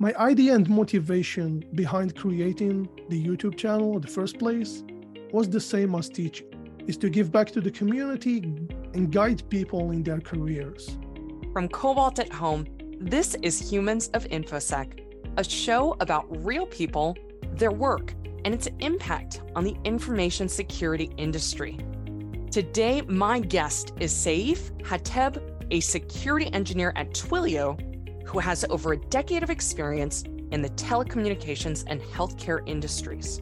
My idea and motivation behind creating the YouTube channel in the first place was the same as teaching, is to give back to the community and guide people in their careers. From Cobalt at Home, this is Humans of InfoSec, a show about real people, their work, and its impact on the information security industry. Today, my guest is Seif Hateb, a security engineer at Twilio who has over a decade of experience in the telecommunications and healthcare industries.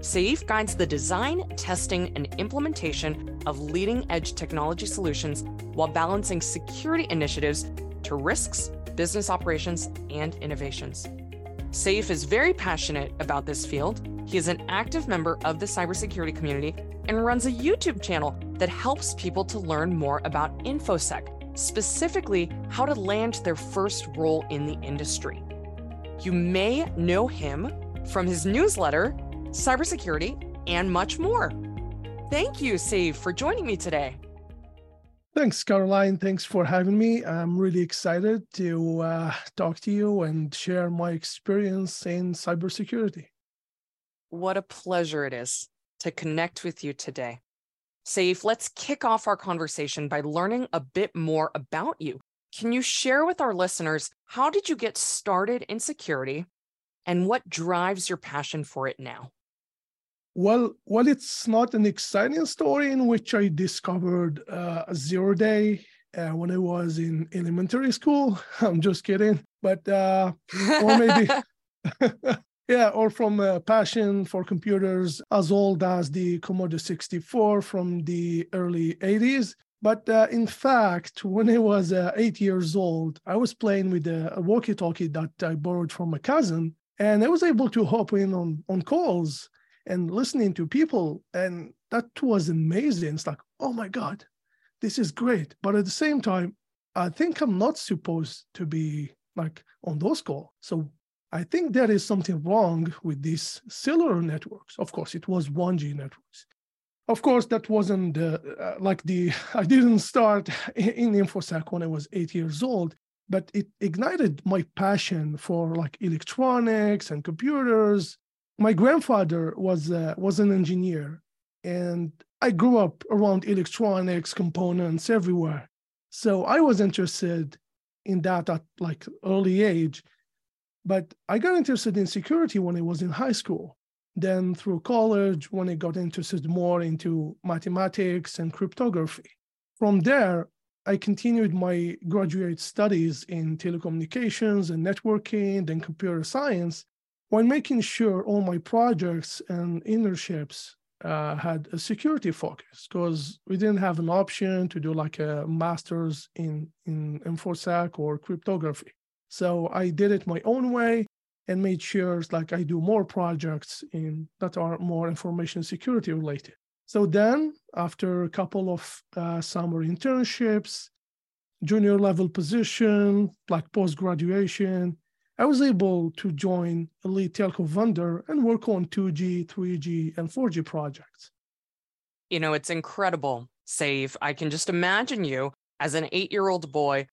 Seif guides the design, testing, and implementation of leading edge technology solutions while balancing security initiatives to risks, business operations, and innovations. Seif is very passionate about this field. He is an active member of the cybersecurity community and runs a YouTube channel that helps people to learn more about InfoSec, specifically how to land their first role in the industry. You may know him from his newsletter, cybersecurity, and much more. Thank you, Seif, for joining me today. Thanks, Caroline. Thanks for having me. I'm really excited to uh, talk to you and share my experience in cybersecurity. What a pleasure it is to connect with you today. Seif, let's kick off our conversation by learning a bit more about you. Can you share with our listeners how did you get started in security and what drives your passion for it now? Well, well, it's not an exciting story in which I discovered uh, zero day uh, when I was in elementary school. I'm just kidding, but uh, or maybe Yeah, or from a passion for computers as old as the Commodore 64 from the early 80s. But uh, in fact, when I was uh, eight years old, I was playing with a, a walkie talkie that I borrowed from a cousin, and I was able to hop in on, on calls and listening to people. And that was amazing. It's like, oh my God, this is great. But at the same time, I think I'm not supposed to be like on those calls. So I think there is something wrong with these cellular networks. Of course, it was 1G networks. Of course, that wasn't uh, uh, like the, I didn't start in InfoSec when I was eight years old, but it ignited my passion for like electronics and computers. My grandfather was, uh, was an engineer, and I grew up around electronics components everywhere. So I was interested in that at like early age but I got interested in security when I was in high school. Then through college, when I got interested more into mathematics and cryptography. From there, I continued my graduate studies in telecommunications and networking and computer science while making sure all my projects and internships uh, had a security focus because we didn't have an option to do like a master's in, in InfoSec or cryptography. So I did it my own way and made sure like I do more projects in that are more information security related. So then after a couple of uh, summer internships, junior level position, like post graduation, I was able to join a lead telco vendor and work on 2G, 3G, and 4G projects. You know, it's incredible, Seif. I can just imagine you as an eight year old boy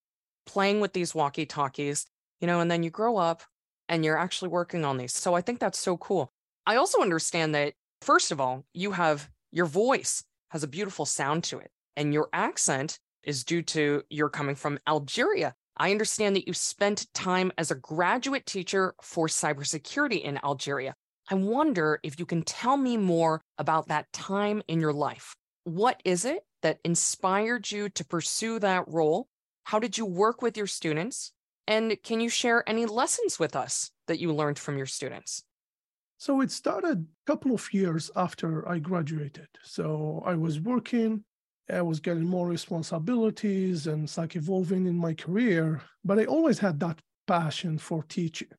playing with these walkie talkies, you know, and then you grow up and you're actually working on these. So I think that's so cool. I also understand that, first of all, you have your voice has a beautiful sound to it, and your accent is due to you're coming from Algeria. I understand that you spent time as a graduate teacher for cybersecurity in Algeria. I wonder if you can tell me more about that time in your life. What is it that inspired you to pursue that role? How did you work with your students? And can you share any lessons with us that you learned from your students? So it started a couple of years after I graduated. So I was working, I was getting more responsibilities and it's like evolving in my career, but I always had that passion for teaching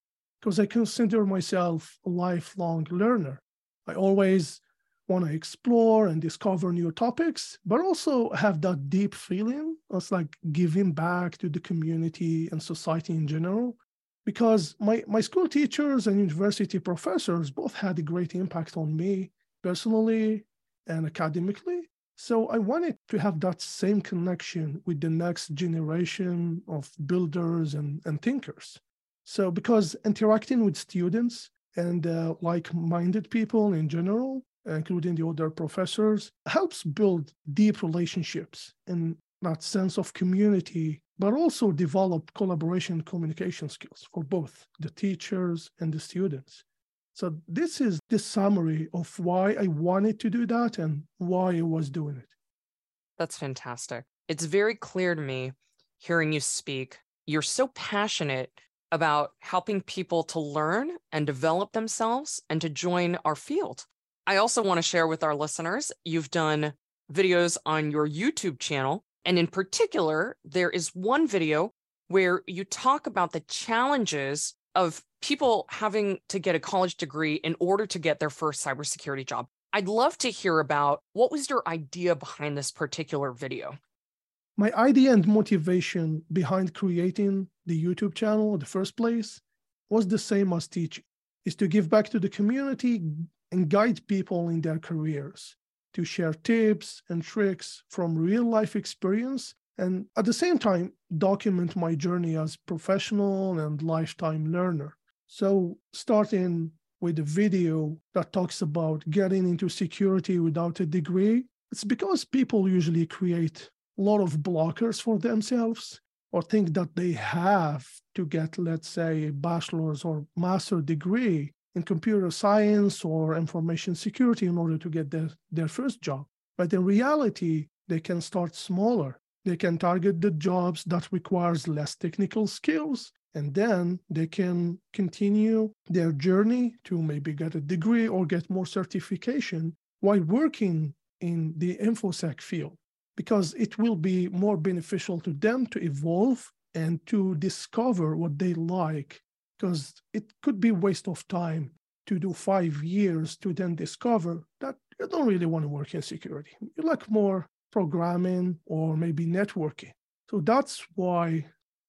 because I consider myself a lifelong learner. I always want to explore and discover new topics, but also have that deep feeling of like giving back to the community and society in general. Because my, my school teachers and university professors both had a great impact on me personally and academically. So I wanted to have that same connection with the next generation of builders and, and thinkers. So, because interacting with students and uh, like minded people in general, including the other professors, helps build deep relationships and that sense of community, but also develop collaboration communication skills for both the teachers and the students. So, this is the summary of why I wanted to do that and why I was doing it. That's fantastic. It's very clear to me hearing you speak. You're so passionate about helping people to learn and develop themselves and to join our field. I also want to share with our listeners you've done videos on your YouTube channel. And in particular, there is one video where you talk about the challenges of people having to get a college degree in order to get their first cybersecurity job. I'd love to hear about what was your idea behind this particular video? My idea and motivation behind creating the YouTube channel in the first place was the same as teaching, is to give back to the community and guide people in their careers, to share tips and tricks from real life experience and at the same time document my journey as professional and lifetime learner. So starting with a video that talks about getting into security without a degree, it's because people usually create a lot of blockers for themselves or think that they have to get, let's say, a bachelor's or master degree in computer science or information security in order to get their, their first job. But in reality, they can start smaller. They can target the jobs that requires less technical skills and then they can continue their journey to maybe get a degree or get more certification while working in the infosec field because it will be more beneficial to them to evolve and to discover what they like because it could be waste of time to do five years to then discover that you don't really want to work in security. You like more programming or maybe networking. So that's why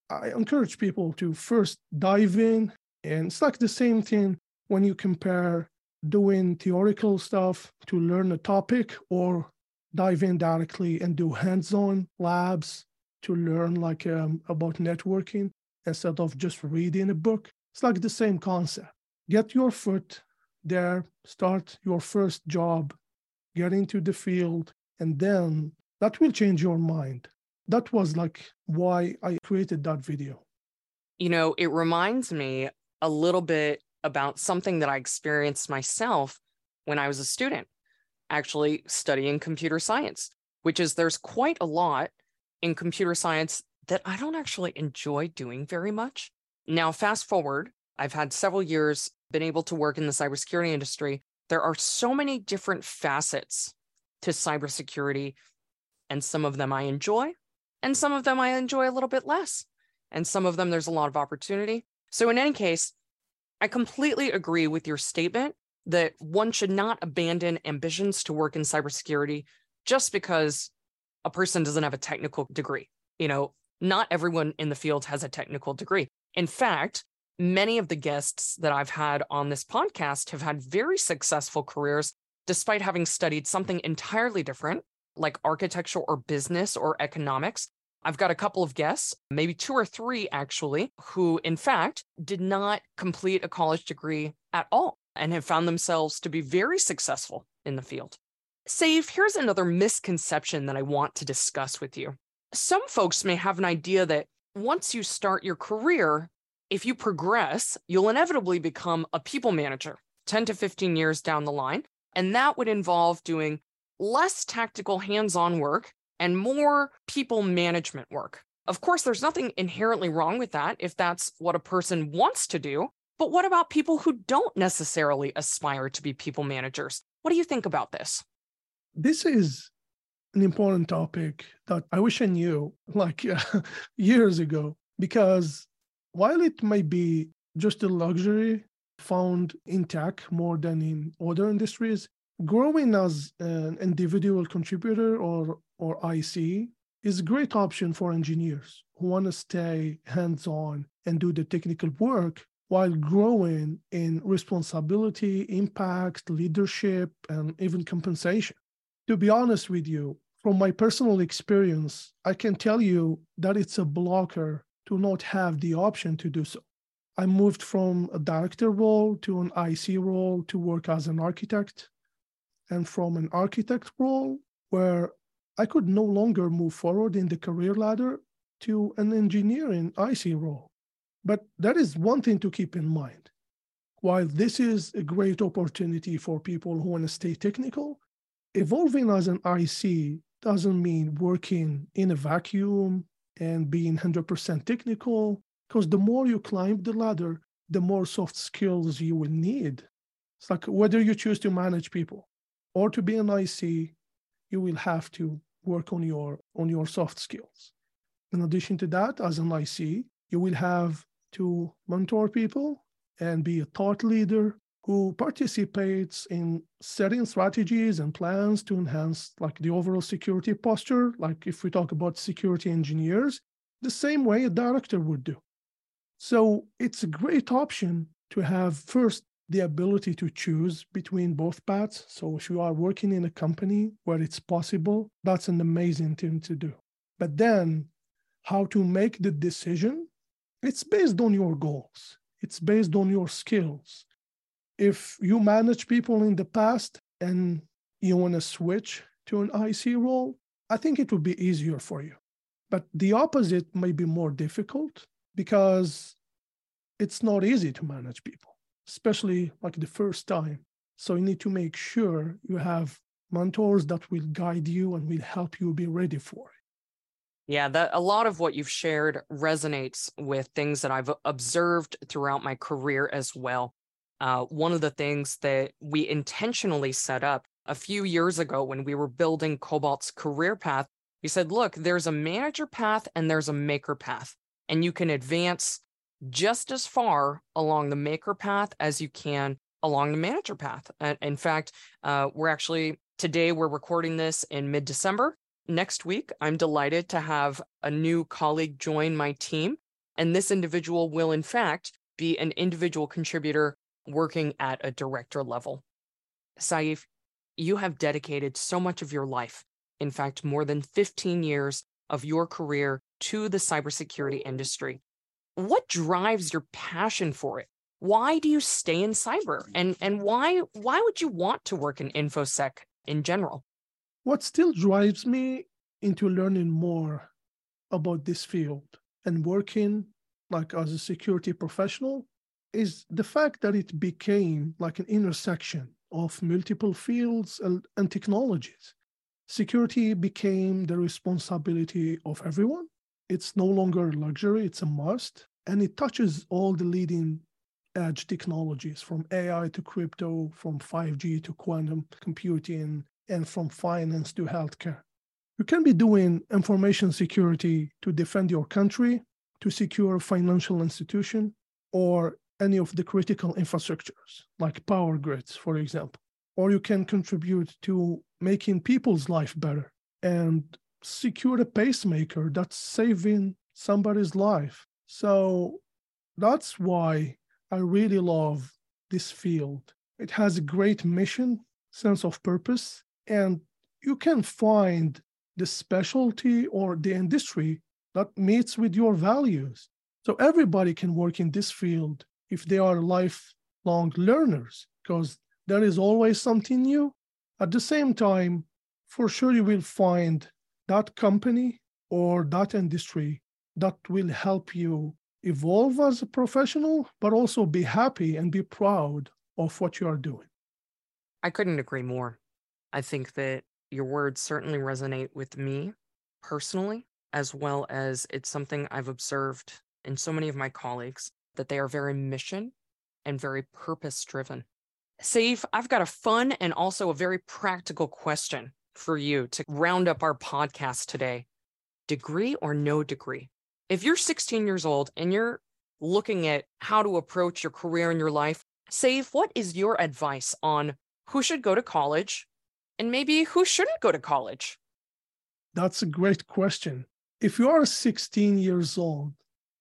i encourage people to first dive in and it's like the same thing when you compare doing theoretical stuff to learn a topic or dive in directly and do hands-on labs to learn like um, about networking instead of just reading a book it's like the same concept. Get your foot there start your first job get into the field and then that will change your mind. That was like why i created that video. You know it reminds me a little bit about something that i experienced myself when i was a student actually studying computer science, which is there's quite a lot in computer science that I don't actually enjoy doing very much. Now, fast forward, I've had several years been able to work in the cybersecurity industry. There are so many different facets to cybersecurity, and some of them I enjoy, and some of them I enjoy a little bit less. And some of them there's a lot of opportunity. So, in any case, I completely agree with your statement that one should not abandon ambitions to work in cybersecurity just because a person doesn't have a technical degree. You know, not everyone in the field has a technical degree. In fact, many of the guests that I've had on this podcast have had very successful careers despite having studied something entirely different, like architecture or business or economics. I've got a couple of guests, maybe two or three actually, who in fact did not complete a college degree at all and have found themselves to be very successful in the field. Seif, here's another misconception that I want to discuss with you. Some folks may have an idea that once you start your career, if you progress, you'll inevitably become a people manager 10 to 15 years down the line. And that would involve doing less tactical hands on work and more people management work. Of course, there's nothing inherently wrong with that if that's what a person wants to do. But what about people who don't necessarily aspire to be people managers? What do you think about this? This is an important topic that I wish I knew like years ago, because while it may be just a luxury found in tech more than in other industries, growing as an individual contributor or, or IC is a great option for engineers who want to stay hands on and do the technical work while growing in responsibility, impact, leadership, and even compensation. To be honest with you, from my personal experience, I can tell you that it's a blocker to not have the option to do so. I moved from a director role to an IC role to work as an architect, and from an architect role where I could no longer move forward in the career ladder to an engineering IC role. But that is one thing to keep in mind. While this is a great opportunity for people who want to stay technical, evolving as an IC doesn't mean working in a vacuum and being 100% technical, because the more you climb the ladder, the more soft skills you will need. It's like whether you choose to manage people or to be an IC, you will have to work on your on your soft skills. In addition to that, as an IC, you will have to mentor people and be a thought leader who participates in setting strategies and plans to enhance like the overall security posture like if we talk about security engineers the same way a director would do. So it's a great option to have first the ability to choose between both paths. So if you are working in a company where it's possible that's an amazing thing to do. But then how to make the decision? It's based on your goals. It's based on your skills if you manage people in the past and you want to switch to an IC role, I think it would be easier for you. But the opposite may be more difficult because it's not easy to manage people, especially like the first time. So you need to make sure you have mentors that will guide you and will help you be ready for it. Yeah, that a lot of what you've shared resonates with things that I've observed throughout my career as well uh, one of the things that we intentionally set up a few years ago when we were building Cobalt's career path, we said, look, there's a manager path and there's a maker path, and you can advance just as far along the maker path as you can along the manager path. And in fact, uh, we're actually today we're recording this in mid December. Next week, I'm delighted to have a new colleague join my team. And this individual will, in fact, be an individual contributor working at a director level. Seif, you have dedicated so much of your life, in fact, more than 15 years of your career to the cybersecurity industry. What drives your passion for it? Why do you stay in cyber? And, and why, why would you want to work in InfoSec in general? What still drives me into learning more about this field and working like as a security professional is the fact that it became like an intersection of multiple fields and, and technologies. Security became the responsibility of everyone. It's no longer a luxury, it's a must. And it touches all the leading edge technologies from AI to crypto, from 5G to quantum computing, and from finance to healthcare. You can be doing information security to defend your country, to secure a financial institution, or any of the critical infrastructures, like power grids, for example. Or you can contribute to making people's life better and secure a pacemaker that's saving somebody's life. So that's why I really love this field. It has a great mission, sense of purpose, and you can find the specialty or the industry that meets with your values. So everybody can work in this field if they are lifelong learners, because there is always something new. At the same time, for sure, you will find that company or that industry that will help you evolve as a professional, but also be happy and be proud of what you are doing. I couldn't agree more. I think that your words certainly resonate with me personally, as well as it's something I've observed in so many of my colleagues that they are very mission and very purpose driven. Seif, I've got a fun and also a very practical question for you to round up our podcast today. Degree or no degree? If you're 16 years old and you're looking at how to approach your career in your life, Seif, what is your advice on who should go to college and maybe who shouldn't go to college? That's a great question. If you are 16 years old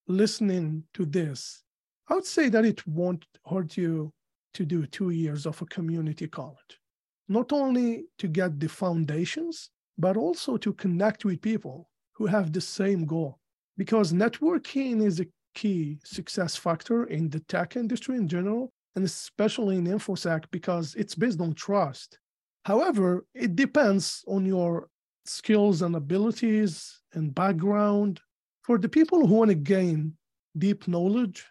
listening to this I would say that it won't hurt you to do two years of a community college, not only to get the foundations, but also to connect with people who have the same goal. Because networking is a key success factor in the tech industry in general, and especially in InfoSec because it's based on trust. However, it depends on your skills and abilities and background. For the people who want to gain deep knowledge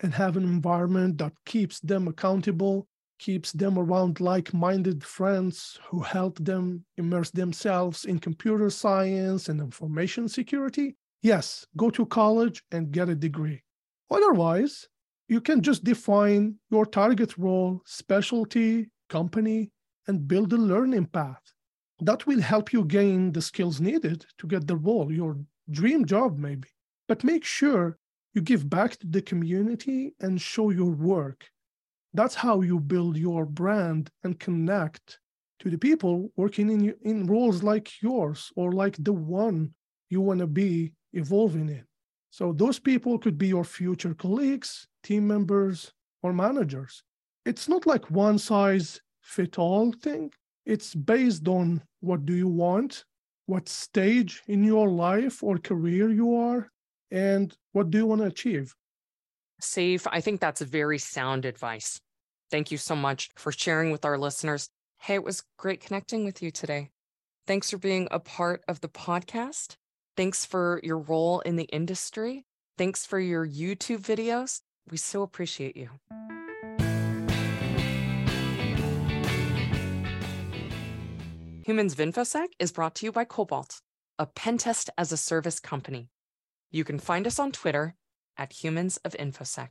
and have an environment that keeps them accountable, keeps them around like minded friends who help them immerse themselves in computer science and information security, yes, go to college and get a degree. Otherwise, you can just define your target role, specialty, company, and build a learning path. That will help you gain the skills needed to get the role, your dream job, maybe. But make sure you give back to the community and show your work. That's how you build your brand and connect to the people working in, in roles like yours or like the one you want to be evolving in. So those people could be your future colleagues, team members, or managers. It's not like one size fit all thing. It's based on what do you want, what stage in your life or career you are, and what do you want to achieve? Seif, I think that's very sound advice. Thank you so much for sharing with our listeners. Hey, it was great connecting with you today. Thanks for being a part of the podcast. Thanks for your role in the industry. Thanks for your YouTube videos. We so appreciate you. Humans of InfoSec is brought to you by Cobalt, a pentest as a service company. You can find us on Twitter at Humans of InfoSec.